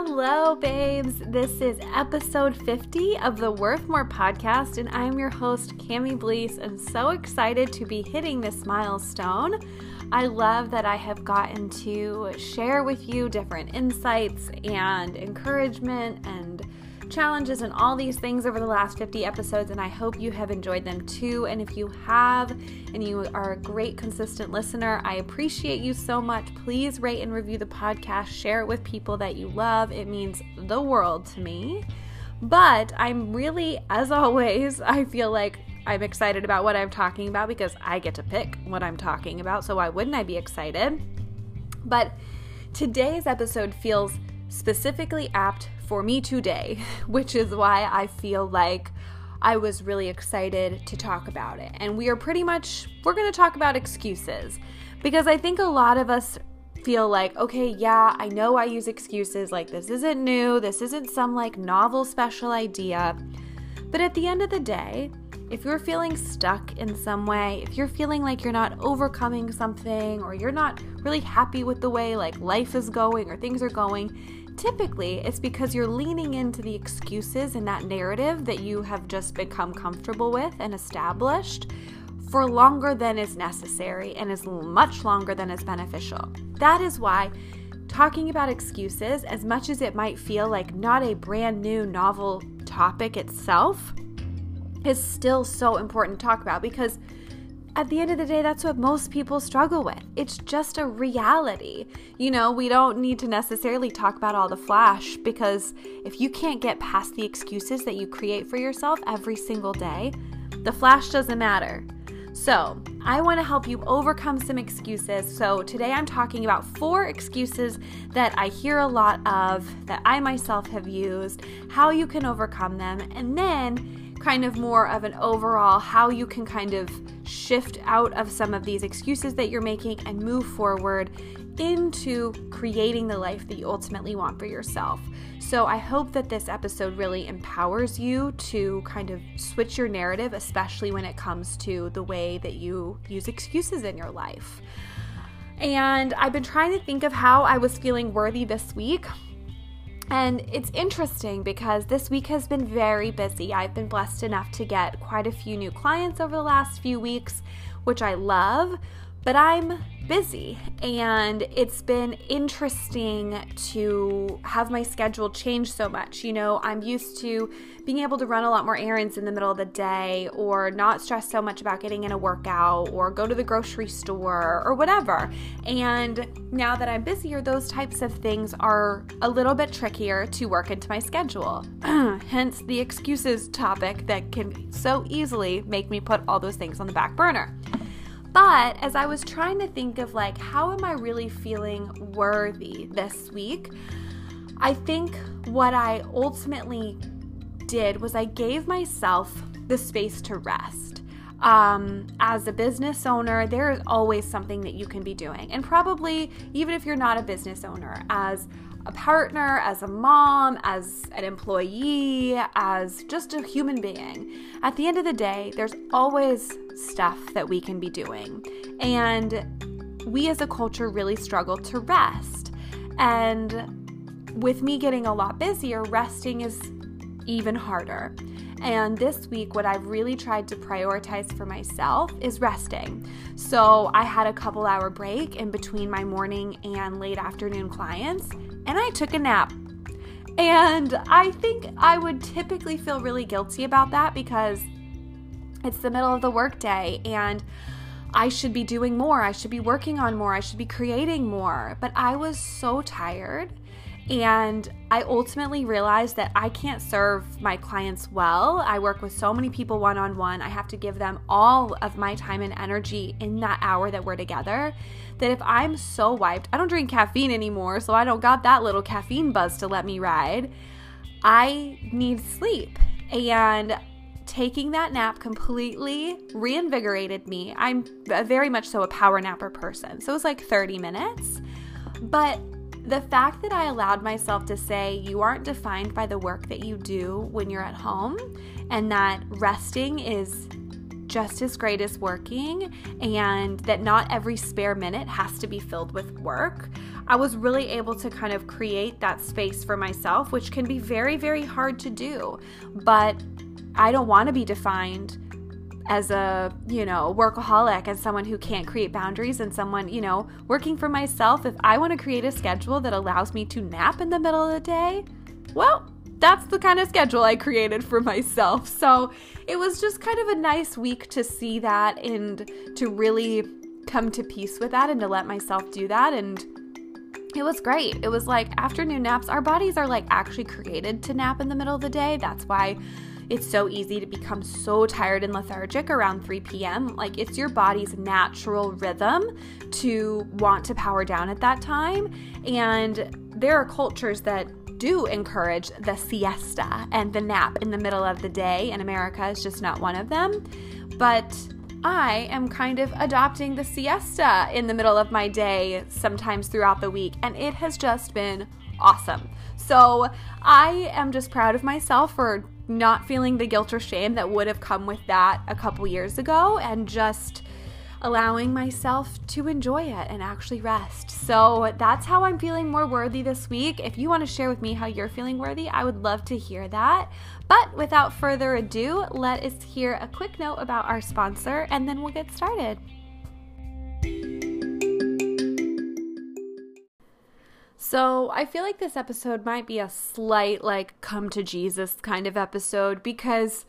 Hello, babes. This is episode 50 of the Worth More podcast, and I'm your host, Cami Blease, and so excited to be hitting this milestone. I love that I have gotten to share with you different insights and encouragement and challenges and all these things over the last 50 episodes, and I hope you have enjoyed them too. And if you have, and you are a great, consistent listener, I appreciate you so much. Please rate and review the podcast, share it with people that you love. It means the world to me. But I'm really, as always, I feel like I'm excited about what I'm talking about because I get to pick what I'm talking about. So why wouldn't I be excited? But today's episode feels specifically apt for me today, which is why I feel like I was really excited to talk about it. And we are pretty much we're going to talk about excuses because I think a lot of us feel like, okay, yeah, I know I use excuses, like this isn't new, this isn't some like novel special idea. But at the end of the day, if you're feeling stuck in some way, if you're feeling like you're not overcoming something or you're not really happy with the way like life is going or things are going, typically it's because you're leaning into the excuses in that narrative that you have just become comfortable with and established for longer than is necessary and is much longer than is beneficial. That is why talking about excuses, as much as it might feel like not a brand new novel topic itself, is still so important to talk about because at the end of the day, that's what most people struggle with. It's just a reality. You know, we don't need to necessarily talk about all the flash because if you can't get past the excuses that you create for yourself every single day, the flash doesn't matter. So, I want to help you overcome some excuses. So, today I'm talking about four excuses that I hear a lot of, that I myself have used, how you can overcome them, and then kind of more of an overall how you can kind of shift out of some of these excuses that you're making and move forward into creating the life that you ultimately want for yourself. So, I hope that this episode really empowers you to kind of switch your narrative, especially when it comes to the way that you use excuses in your life. And I've been trying to think of how I was feeling worthy this week. And it's interesting because this week has been very busy. I've been blessed enough to get quite a few new clients over the last few weeks, which I love, but I'm busy and it's been interesting to have my schedule change so much. You know, I'm used to being able to run a lot more errands in the middle of the day or not stress so much about getting in a workout or go to the grocery store or whatever. And now that I'm busier, those types of things are a little bit trickier to work into my schedule. Hence the excuses topic that can so easily make me put all those things on the back burner. But as I was trying to think of like how am I really feeling worthy this week, I think what I ultimately did was I gave myself the space to rest. Um, as a business owner, there is always something that you can be doing. And probably, even if you're not a business owner, as a partner, as a mom, as an employee, as just a human being, at the end of the day, there's always stuff that we can be doing. And we as a culture really struggle to rest. And with me getting a lot busier, resting is even harder. And this week, what I've really tried to prioritize for myself is resting. So I had a couple hour break in between my morning and late afternoon clients, and I took a nap. And I think I would typically feel really guilty about that because it's the middle of the workday and I should be doing more. I should be working on more. I should be creating more. But I was so tired and I ultimately realized that I can't serve my clients well. I work with so many people one on one. I have to give them all of my time and energy in that hour that we're together. That if I'm so wiped, I don't drink caffeine anymore, so I don't got that little caffeine buzz to let me ride. I need sleep. And taking that nap completely reinvigorated me. I'm very much so a power napper person. So it was like 30 minutes. But the fact that I allowed myself to say, you aren't defined by the work that you do when you're at home, and that resting is just as great as working and that not every spare minute has to be filled with work. I was really able to kind of create that space for myself, which can be very, very hard to do. But I don't want to be defined as a, you know, workaholic and someone who can't create boundaries and someone, you know, working for myself. If I want to create a schedule that allows me to nap in the middle of the day, well, that's the kind of schedule I created for myself. So it was just kind of a nice week to see that and to really come to peace with that and to let myself do that. And it was great. It was like afternoon naps, our bodies are like actually created to nap in the middle of the day. That's why it's so easy to become so tired and lethargic around 3 p.m. Like it's your body's natural rhythm to want to power down at that time. And there are cultures that do encourage the siesta and the nap in the middle of the day, and America is just not one of them. But I am kind of adopting the siesta in the middle of my day sometimes throughout the week, and it has just been awesome. So I am just proud of myself for not feeling the guilt or shame that would have come with that a couple years ago and just allowing myself to enjoy it and actually rest. So that's how I'm feeling more worthy this week. If you want to share with me how you're feeling worthy, I would love to hear that. But without further ado, let us hear a quick note about our sponsor and then we'll get started. So, I feel like this episode might be a slight, like, come to Jesus kind of episode because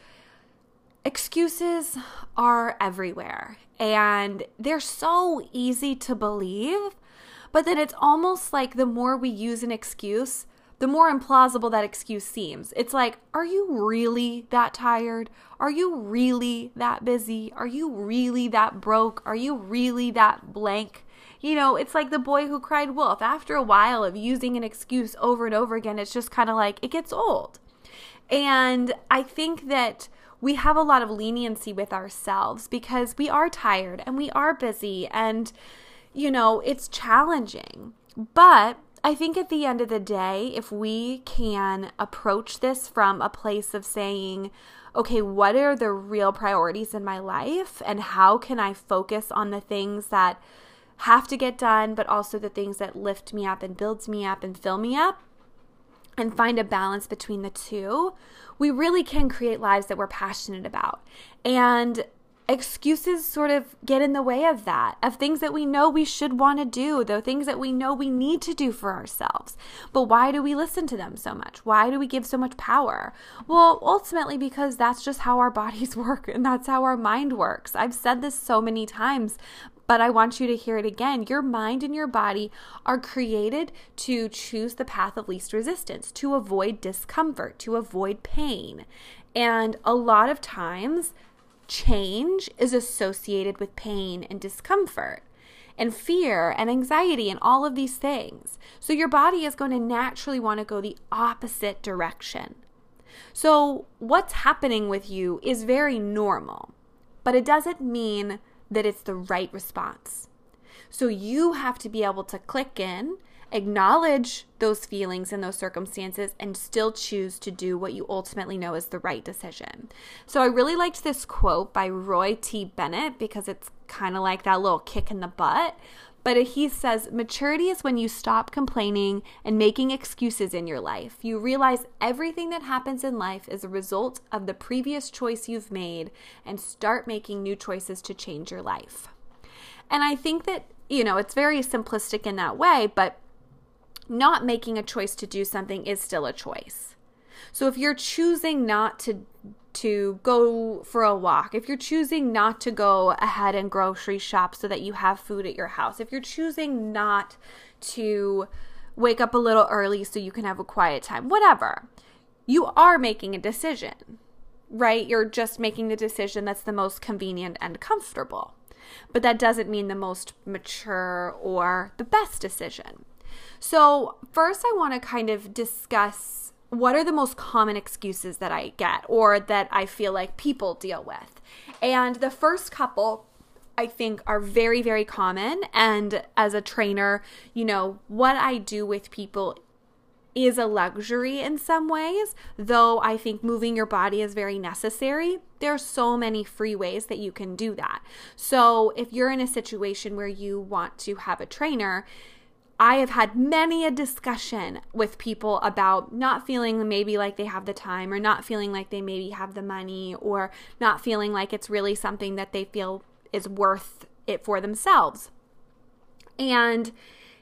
excuses are everywhere and they're so easy to believe. But then it's almost like the more we use an excuse, the more implausible that excuse seems. It's like, are you really that tired? Are you really that busy? Are you really that broke? Are you really that blank? You know, it's like the boy who cried wolf. After a while of using an excuse over and over again, it's just kind of like it gets old. And I think that we have a lot of leniency with ourselves because we are tired and we are busy and, you know, it's challenging. But I think at the end of the day, if we can approach this from a place of saying, okay, what are the real priorities in my life and how can I focus on the things that have to get done, but also the things that lift me up and builds me up and fill me up, and find a balance between the two, we really can create lives that we're passionate about. And excuses sort of get in the way of that, of things that we know we should want to do, the things that we know we need to do for ourselves. But why do we listen to them so much? Why do we give so much power? Well, ultimately, because that's just how our bodies work and that's how our mind works. I've said this so many times, but I want you to hear it again. Your mind and your body are created to choose the path of least resistance, to avoid discomfort, to avoid pain. And a lot of times, change is associated with pain and discomfort and fear and anxiety and all of these things. So your body is going to naturally want to go the opposite direction. So what's happening with you is very normal, but it doesn't mean that it's the right response. So you have to be able to click in, acknowledge those feelings and those circumstances, and still choose to do what you ultimately know is the right decision. So I really liked this quote by Roy T. Bennett because it's kind of like that little kick in the butt. But he says maturity is when you stop complaining and making excuses in your life. You realize everything that happens in life is a result of the previous choice you've made and start making new choices to change your life. And I think that, you know, it's very simplistic in that way, but not making a choice to do something is still a choice. So if you're choosing not to to go for a walk, if you're choosing not to go ahead and grocery shop so that you have food at your house, if you're choosing not to wake up a little early so you can have a quiet time, whatever, you are making a decision, right? You're just making the decision that's the most convenient and comfortable. But that doesn't mean the most mature or the best decision. So, first, I want to kind of discuss what are the most common excuses that I get or that I feel like people deal with? And the first couple I think are very, very common. And as a trainer, you know, what I do with people is a luxury in some ways, though I think moving your body is very necessary. There's so many free ways that you can do that. So, if you're in a situation where you want to have a trainer, I have had many a discussion with people about not feeling maybe like they have the time or not feeling like they maybe have the money or not feeling like it's really something that they feel is worth it for themselves. And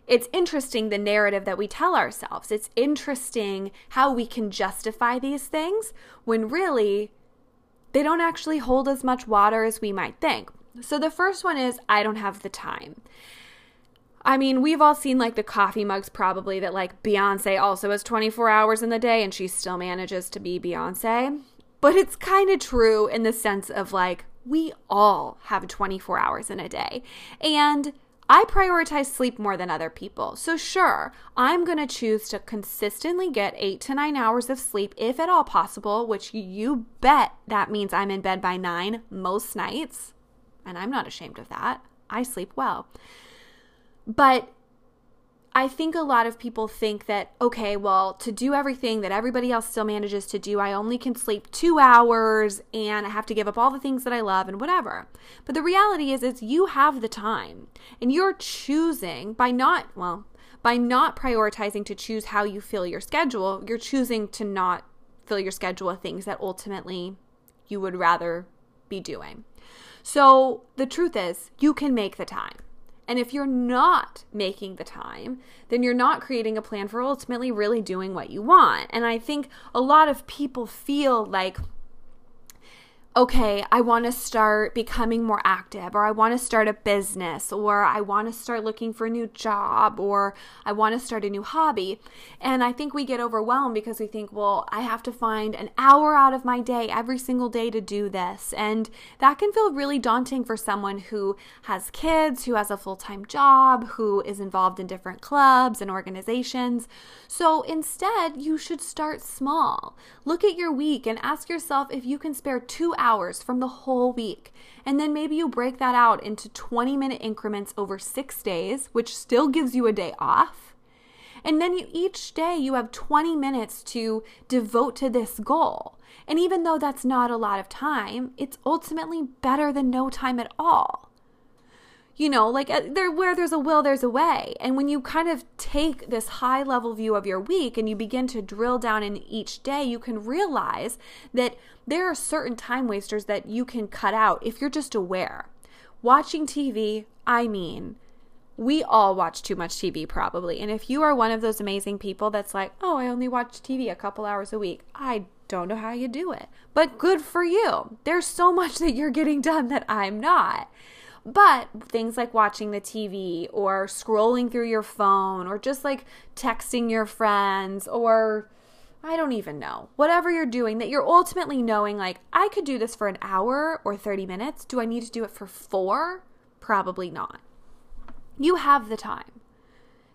it's interesting the narrative that we tell ourselves. It's interesting how we can justify these things when really they don't actually hold as much water as we might think. So the first one is I don't have the time. I mean, we've all seen like the coffee mugs probably that like Beyonce also has 24 hours in the day and she still manages to be Beyonce. But it's kind of true in the sense of like we all have 24 hours in a day. And I prioritize sleep more than other people. So, sure, I'm going to choose to consistently get eight to nine hours of sleep, if at all possible, which you bet that means I'm in bed by nine most nights. And I'm not ashamed of that. I sleep well. But I think a lot of people think that, okay, well, to do everything that everybody else still manages to do, I only can sleep two hours and I have to give up all the things that I love and whatever. But the reality is, is you have the time and you're choosing by not, well, by not prioritizing to choose how you fill your schedule, you're choosing to not fill your schedule with things that ultimately you would rather be doing. So the truth is, you can make the time. And if you're not making the time, then you're not creating a plan for ultimately really doing what you want. And I think a lot of people feel like okay, I want to start becoming more active, or I want to start a business, or I want to start looking for a new job, or I want to start a new hobby. And I think we get overwhelmed because we think, well, I have to find an hour out of my day every single day to do this. And that can feel really daunting for someone who has kids, who has a full time job, who is involved in different clubs and organizations. So instead, you should start small. Look at your week and ask yourself if you can spare two hours hours from the whole week. And then maybe you break that out into 20 minute increments over six days, which still gives you a day off. And then you, each day you have 20 minutes to devote to this goal. And even though that's not a lot of time, it's ultimately better than no time at all you know like uh, there where there's a will there's a way and when you kind of take this high level view of your week and you begin to drill down in each day you can realize that there are certain time wasters that you can cut out if you're just aware watching tv i mean we all watch too much TV probably. And if you are one of those amazing people that's like, oh, I only watch TV a couple hours a week, I don't know how you do it. But good for you. There's so much that you're getting done that I'm not. But things like watching the TV or scrolling through your phone or just like texting your friends or I don't even know. Whatever you're doing, that you're ultimately knowing, like, I could do this for an hour or 30 minutes. Do I need to do it for four? Probably not. You have the time.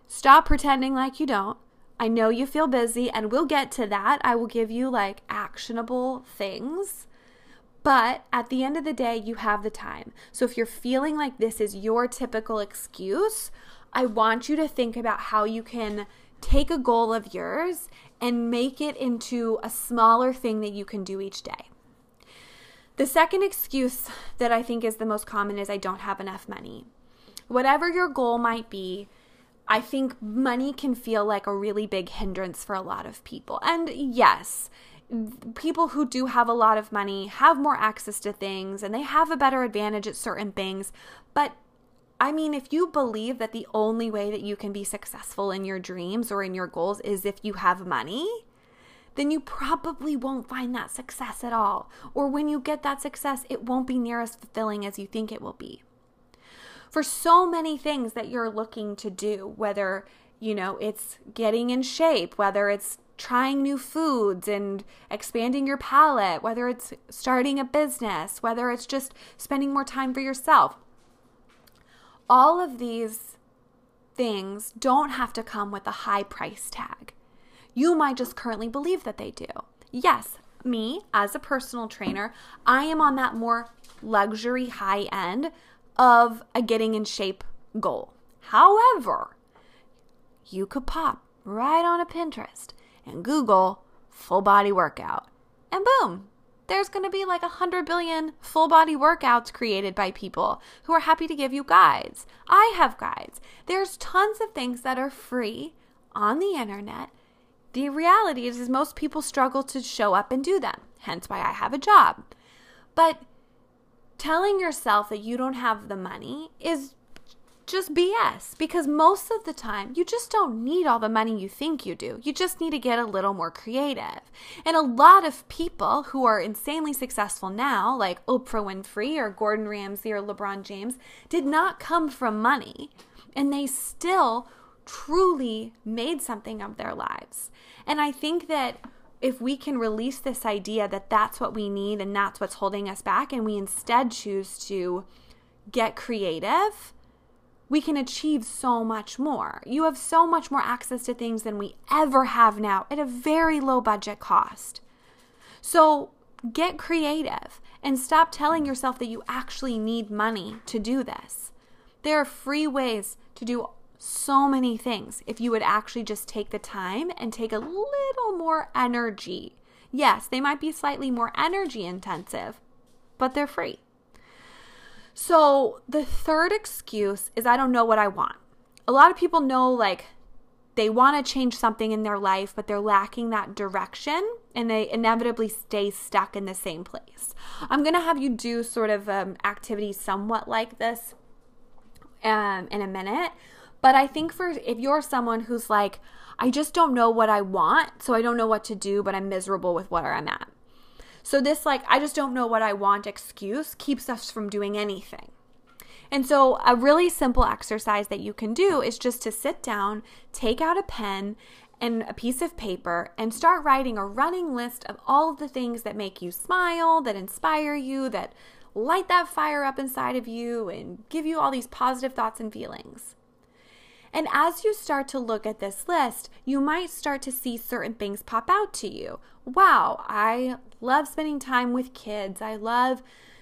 Stop pretending like you don't. I know you feel busy, and we'll get to that. I will give you like actionable things but at the end of the day, you have the time. So if you're feeling like this is your typical excuse, I want you to think about how you can take a goal of yours and make it into a smaller thing that you can do each day. The second excuse that I think is the most common is I don't have enough money. Whatever your goal might be, I think money can feel like a really big hindrance for a lot of people. And yes, people who do have a lot of money have more access to things and they have a better advantage at certain things. But I mean, if you believe that the only way that you can be successful in your dreams or in your goals is if you have money, then you probably won't find that success at all. Or when you get that success, it won't be near as fulfilling as you think it will be. For so many things that you're looking to do, whether you know, it's getting in shape, whether it's trying new foods and expanding your palate, whether it's starting a business, whether it's just spending more time for yourself. All of these things don't have to come with a high price tag. You might just currently believe that they do. Yes, me as a personal trainer, I am on that more luxury high end of a getting in shape goal. However, you could pop right on a Pinterest and Google full body workout. And boom, there's going to be like a hundred billion full body workouts created by people who are happy to give you guides. I have guides. There's tons of things that are free on the internet. The reality is, is most people struggle to show up and do them, hence why I have a job. But telling yourself that you don't have the money is just BS because most of the time you just don't need all the money you think you do. You just need to get a little more creative. And a lot of people who are insanely successful now, like Oprah Winfrey or Gordon Ramsay or LeBron James, did not come from money. And they still truly made something of their lives. And I think that if we can release this idea that that's what we need and that's what's holding us back, and we instead choose to get creative we can achieve so much more. You have so much more access to things than we ever have now at a very low budget cost. So get creative and stop telling yourself that you actually need money to do this. There are free ways to do so many things if you would actually just take the time and take a little more energy. Yes, they might be slightly more energy intensive, but they're free. So the third excuse is I don't know what I want. A lot of people know like they want to change something in their life, but they're lacking that direction and they inevitably stay stuck in the same place. I'm going to have you do sort of um, activity somewhat like this um, in a minute. But I think for if you're someone who's like, I just don't know what I want, so I don't know what to do, but I'm miserable with where I'm at. So, this, like, I just don't know what I want excuse keeps us from doing anything. And so, a really simple exercise that you can do is just to sit down, take out a pen and a piece of paper, and start writing a running list of all of the things that make you smile, that inspire you, that light that fire up inside of you, and give you all these positive thoughts and feelings. And as you start to look at this list, you might start to see certain things pop out to you. Wow, I love spending time with kids. I love,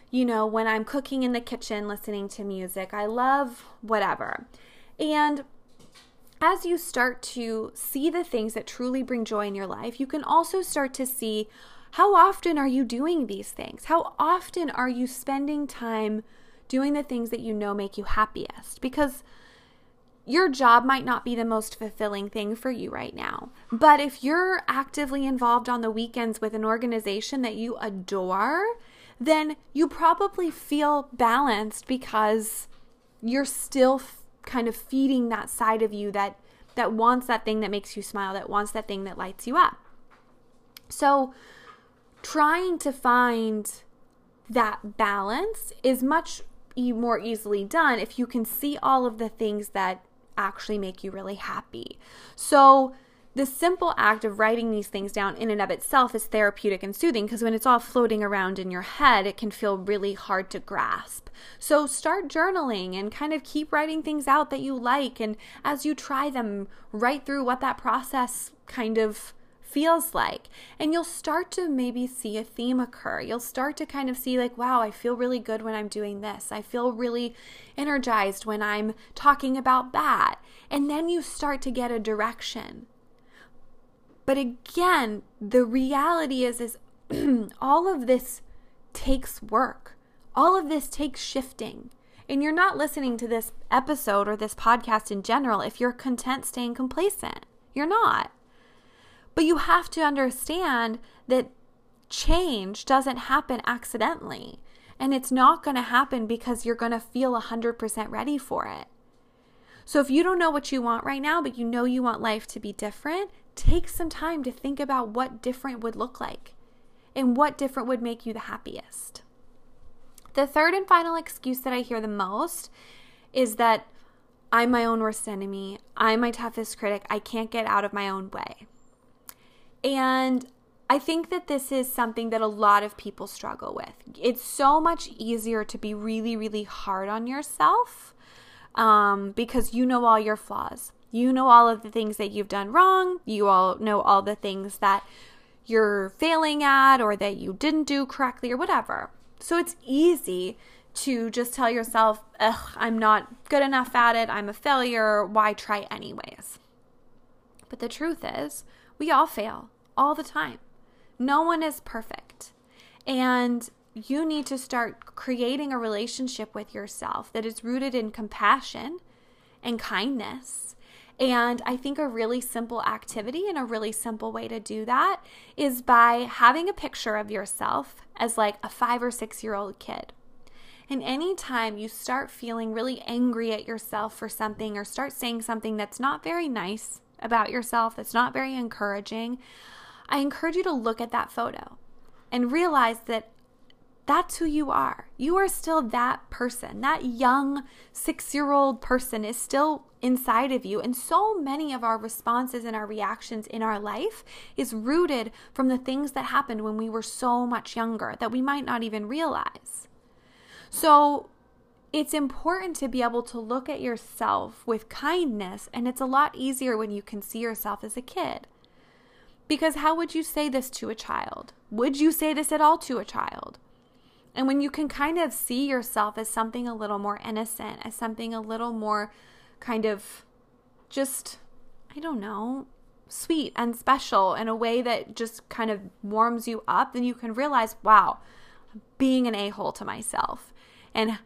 you know, when I'm cooking in the kitchen, listening to music. I love whatever. And as you start to see the things that truly bring joy in your life, you can also start to see how often are you doing these things? How often are you spending time doing the things that you know make you happiest? Because your job might not be the most fulfilling thing for you right now. But if you're actively involved on the weekends with an organization that you adore, then you probably feel balanced because you're still f- kind of feeding that side of you that that wants that thing that makes you smile, that wants that thing that lights you up. So trying to find that balance is much more easily done if you can see all of the things that actually make you really happy. So, the simple act of writing these things down in and of itself is therapeutic and soothing because when it's all floating around in your head, it can feel really hard to grasp. So start journaling and kind of keep writing things out that you like. And as you try them, write through what that process kind of feels like. And you'll start to maybe see a theme occur. You'll start to kind of see, like, wow, I feel really good when I'm doing this. I feel really energized when I'm talking about that. And then you start to get a direction. But again, the reality is is all of this takes work. All of this takes shifting. And you're not listening to this episode or this podcast in general if you're content staying complacent. You're not. But you have to understand that change doesn't happen accidentally. And it's not going to happen because you're going to feel 100% ready for it. So if you don't know what you want right now, but you know you want life to be different, take some time to think about what different would look like and what different would make you the happiest. The third and final excuse that I hear the most is that I'm my own worst enemy. I'm my toughest critic. I can't get out of my own way. And I think that this is something that a lot of people struggle with. It's so much easier to be really, really hard on yourself um, because you know all your flaws. You know all of the things that you've done wrong. You all know all the things that you're failing at or that you didn't do correctly or whatever. So it's easy to just tell yourself, ugh, I'm not good enough at it. I'm a failure. Why try anyways? But the truth is, we all fail all the time. No one is perfect. And you need to start creating a relationship with yourself that is rooted in compassion and kindness. And I think a really simple activity and a really simple way to do that is by having a picture of yourself as like a five or six year old kid. And anytime you start feeling really angry at yourself for something or start saying something that's not very nice about yourself, that's not very encouraging, I encourage you to look at that photo and realize that that's who you are. You are still that person. That young six year old person is still inside of you. And so many of our responses and our reactions in our life is rooted from the things that happened when we were so much younger that we might not even realize. So it's important to be able to look at yourself with kindness. And it's a lot easier when you can see yourself as a kid. Because how would you say this to a child? Would you say this at all to a child? And when you can kind of see yourself as something a little more innocent, as something a little more kind of just, I don't know, sweet and special in a way that just kind of warms you up, then you can realize, wow, being an a hole to myself. And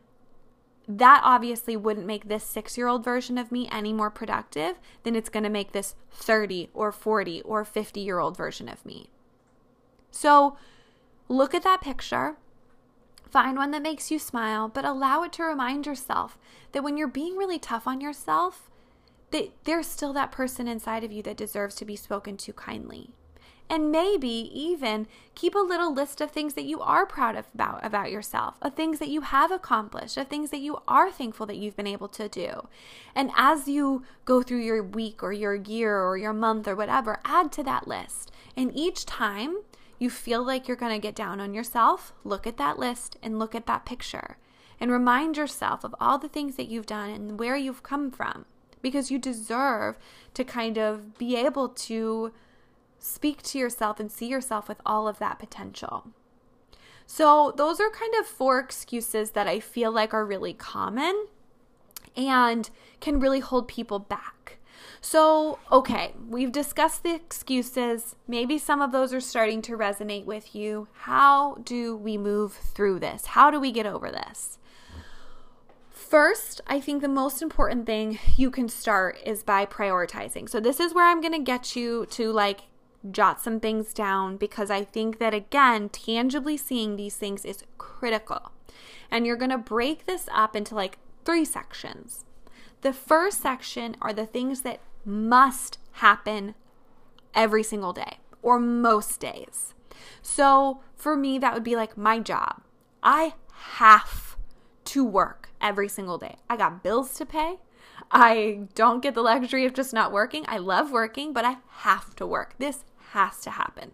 that obviously wouldn't make this six year old version of me any more productive than it's going to make this 30 or 40 or 50 year old version of me. So look at that picture Find one that makes you smile, but allow it to remind yourself that when you're being really tough on yourself, that there's still that person inside of you that deserves to be spoken to kindly. And maybe even keep a little list of things that you are proud of about, about yourself, of things that you have accomplished, of things that you are thankful that you've been able to do. And as you go through your week or your year or your month or whatever, add to that list. And each time you feel like you're going to get down on yourself, look at that list and look at that picture and remind yourself of all the things that you've done and where you've come from because you deserve to kind of be able to speak to yourself and see yourself with all of that potential. So, those are kind of four excuses that I feel like are really common and can really hold people back. So, okay, we've discussed the excuses. Maybe some of those are starting to resonate with you. How do we move through this? How do we get over this? First, I think the most important thing you can start is by prioritizing. So, this is where I'm going to get you to like jot some things down because I think that again, tangibly seeing these things is critical. And you're going to break this up into like three sections. The first section are the things that must happen every single day or most days. So for me, that would be like my job. I have to work every single day. I got bills to pay. I don't get the luxury of just not working. I love working, but I have to work. This has to happen.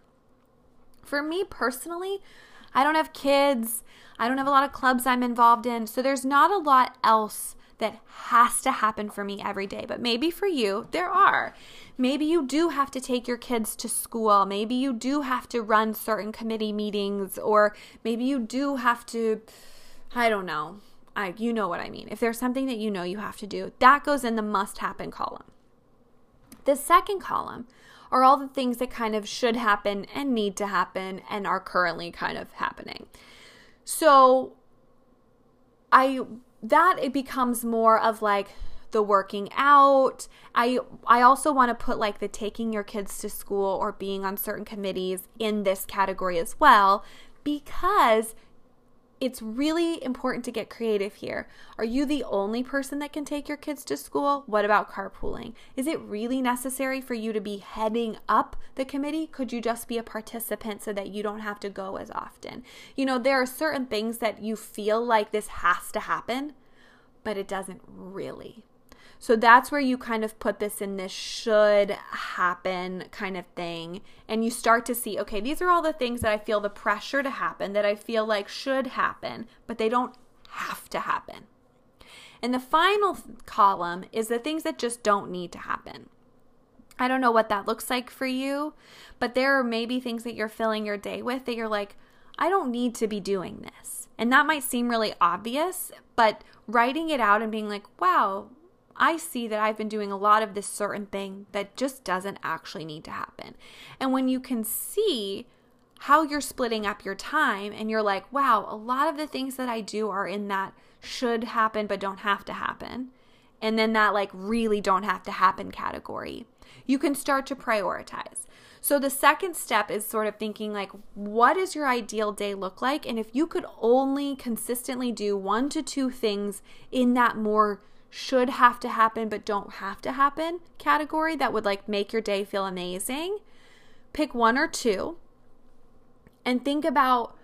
For me personally, I don't have kids. I don't have a lot of clubs I'm involved in. So there's not a lot else that has to happen for me every day. But maybe for you, there are. Maybe you do have to take your kids to school. Maybe you do have to run certain committee meetings, or maybe you do have to, I don't know. I, you know what I mean. If there's something that you know you have to do, that goes in the must happen column. The second column are all the things that kind of should happen and need to happen and are currently kind of happening. So I that it becomes more of like the working out. I I also want to put like the taking your kids to school or being on certain committees in this category as well because it's really important to get creative here. Are you the only person that can take your kids to school? What about carpooling? Is it really necessary for you to be heading up the committee? Could you just be a participant so that you don't have to go as often? You know, there are certain things that you feel like this has to happen, but it doesn't really. So that's where you kind of put this in this should happen kind of thing. And you start to see, okay, these are all the things that I feel the pressure to happen, that I feel like should happen, but they don't have to happen. And the final column is the things that just don't need to happen. I don't know what that looks like for you, but there are maybe things that you're filling your day with that you're like, I don't need to be doing this. And that might seem really obvious, but writing it out and being like, wow, I see that I've been doing a lot of this certain thing that just doesn't actually need to happen. And when you can see how you're splitting up your time and you're like, wow, a lot of the things that I do are in that should happen but don't have to happen. And then that like really don't have to happen category. You can start to prioritize. So the second step is sort of thinking like what does your ideal day look like and if you could only consistently do one to two things in that more should have to happen but don't have to happen category that would like make your day feel amazing, pick one or two and think about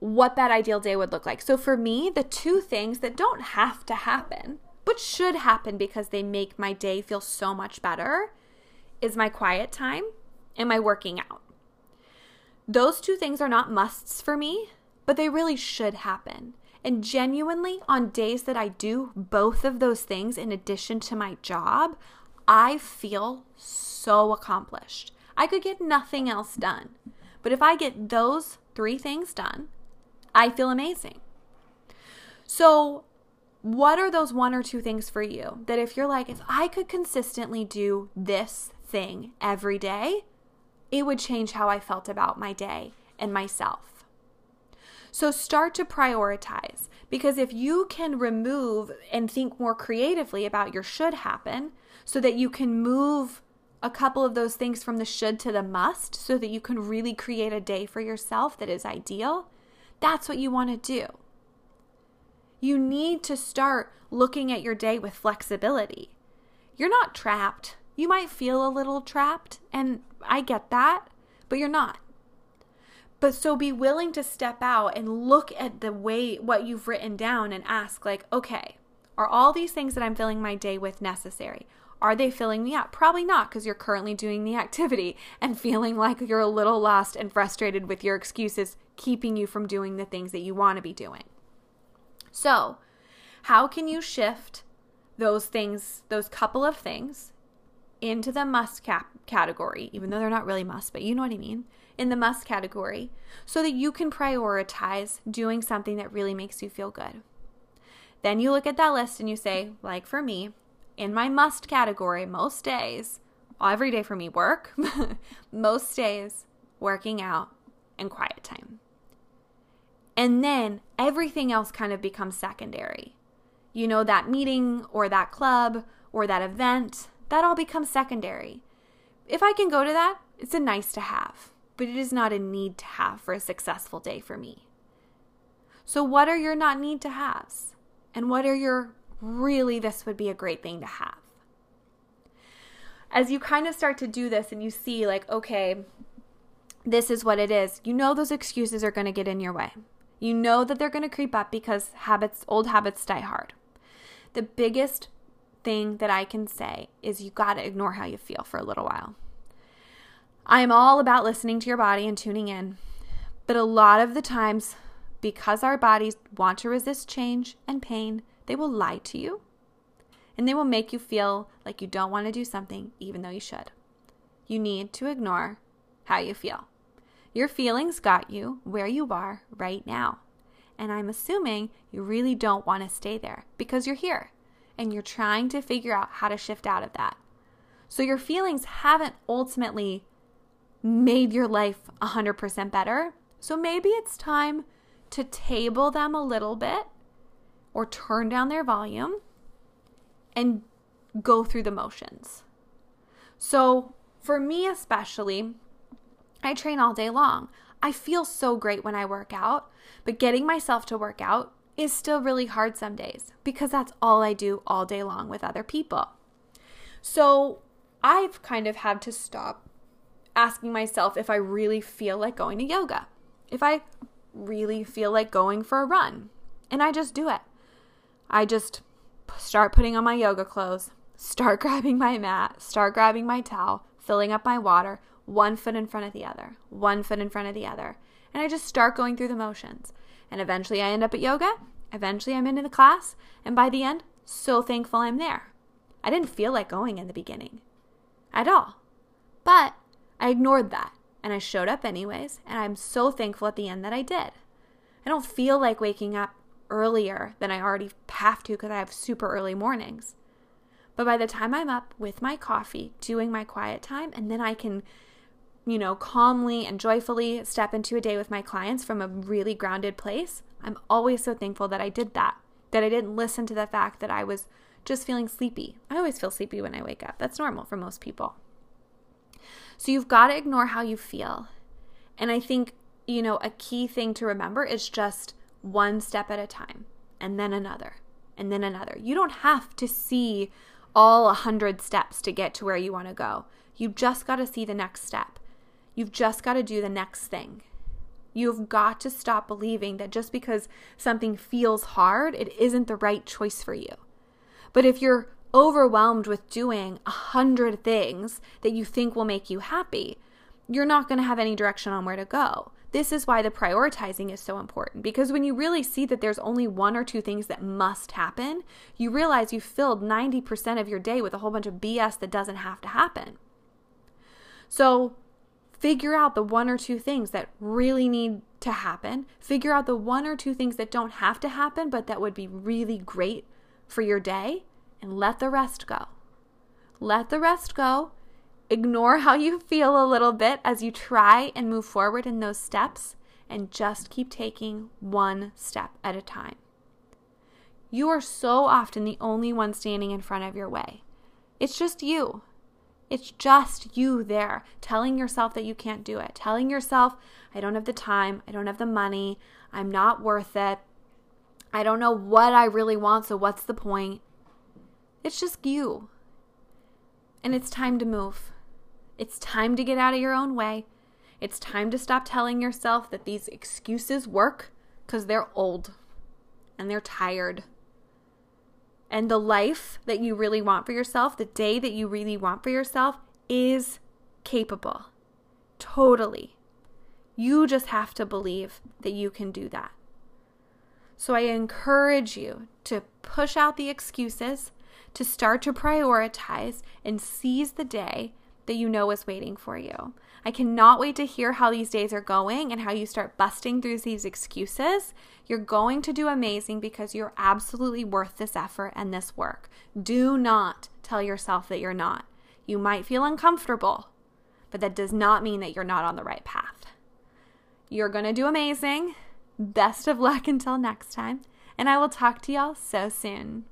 what that ideal day would look like. So for me, the two things that don't have to happen, but should happen because they make my day feel so much better, is my quiet time and my working out. Those two things are not musts for me, but they really should happen. And genuinely, on days that I do both of those things in addition to my job, I feel so accomplished. I could get nothing else done. But if I get those three things done, I feel amazing. So, what are those one or two things for you that if you're like, if I could consistently do this thing every day, it would change how I felt about my day and myself? So, start to prioritize because if you can remove and think more creatively about your should happen so that you can move a couple of those things from the should to the must so that you can really create a day for yourself that is ideal, that's what you want to do. You need to start looking at your day with flexibility. You're not trapped. You might feel a little trapped, and I get that, but you're not. But so be willing to step out and look at the way what you've written down and ask, like, okay, are all these things that I'm filling my day with necessary? Are they filling me up? Probably not, because you're currently doing the activity and feeling like you're a little lost and frustrated with your excuses keeping you from doing the things that you want to be doing. So, how can you shift those things, those couple of things, into the must cap category, even though they're not really must, but you know what I mean, in the must category, so that you can prioritize doing something that really makes you feel good. Then you look at that list and you say, like for me, in my must category most days, every day for me, work, most days, working out, and quiet time. And then everything else kind of becomes secondary. You know, that meeting or that club or that event, that all becomes secondary. If I can go to that, it's a nice to have, but it is not a need to have for a successful day for me. So, what are your not need to haves? And what are your really this would be a great thing to have. As you kind of start to do this and you see, like, okay, this is what it is, you know those excuses are going to get in your way. You know that they're going to creep up because habits, old habits die hard. The biggest thing that I can say is you got to ignore how you feel for a little while. I'm all about listening to your body and tuning in, but a lot of the times, because our bodies want to resist change and pain, they will lie to you and they will make you feel like you don't want to do something even though you should. You need to ignore how you feel. Your feelings got you where you are right now. And I'm assuming you really don't want to stay there because you're here and you're trying to figure out how to shift out of that. So your feelings haven't ultimately made your life 100% better. So maybe it's time to table them a little bit or turn down their volume and go through the motions. So, for me especially, I train all day long. I feel so great when I work out, but getting myself to work out is still really hard some days because that's all I do all day long with other people. So, I've kind of had to stop asking myself if I really feel like going to yoga, if I really feel like going for a run, and I just do it. I just start putting on my yoga clothes, start grabbing my mat, start grabbing my towel, filling up my water, one foot in front of the other, one foot in front of the other. And I just start going through the motions. And eventually I end up at yoga. Eventually I'm into the class. And by the end, so thankful I'm there. I didn't feel like going in the beginning at all. But I ignored that and I showed up anyways. And I'm so thankful at the end that I did. I don't feel like waking up earlier than I already have to because I have super early mornings. But by the time I'm up with my coffee, doing my quiet time, and then I can you know, calmly and joyfully step into a day with my clients from a really grounded place, I'm always so thankful that I did that, that I didn't listen to the fact that I was just feeling sleepy. I always feel sleepy when I wake up. That's normal for most people. So you've got to ignore how you feel. And I think, you know, a key thing to remember is just one step at a time and then another and then another. You don't have to see all a hundred steps to get to where you want to go. You've just got to see the next step. You've just got to do the next thing. You've got to stop believing that just because something feels hard, it isn't the right choice for you. But if you're overwhelmed with doing a hundred things that you think will make you happy, you're not going to have any direction on where to go. This is why the prioritizing is so important because when you really see that there's only one or two things that must happen, you realize you filled 90% of your day with a whole bunch of BS that doesn't have to happen. So, figure out the one or two things that really need to happen. Figure out the one or two things that don't have to happen, but that would be really great for your day, and let the rest go. Let the rest go. Ignore how you feel a little bit as you try and move forward in those steps, and just keep taking one step at a time. You are so often the only one standing in front of your way. It's just you. It's just you there telling yourself that you can't do it, telling yourself, I don't have the time, I don't have the money, I'm not worth it, I don't know what I really want, so what's the point? It's just you. And it's time to move. It's time to get out of your own way. It's time to stop telling yourself that these excuses work because they're old and they're tired and the life that you really want for yourself, the day that you really want for yourself, is capable. Totally. You just have to believe that you can do that. So I encourage you to push out the excuses, to start to prioritize and seize the day that you know is waiting for you. I cannot wait to hear how these days are going and how you start busting through these excuses. You're going to do amazing because you're absolutely worth this effort and this work. Do not tell yourself that you're not. You might feel uncomfortable, but that does not mean that you're not on the right path. You're going to do amazing. Best of luck until next time, and I will talk to y'all so soon.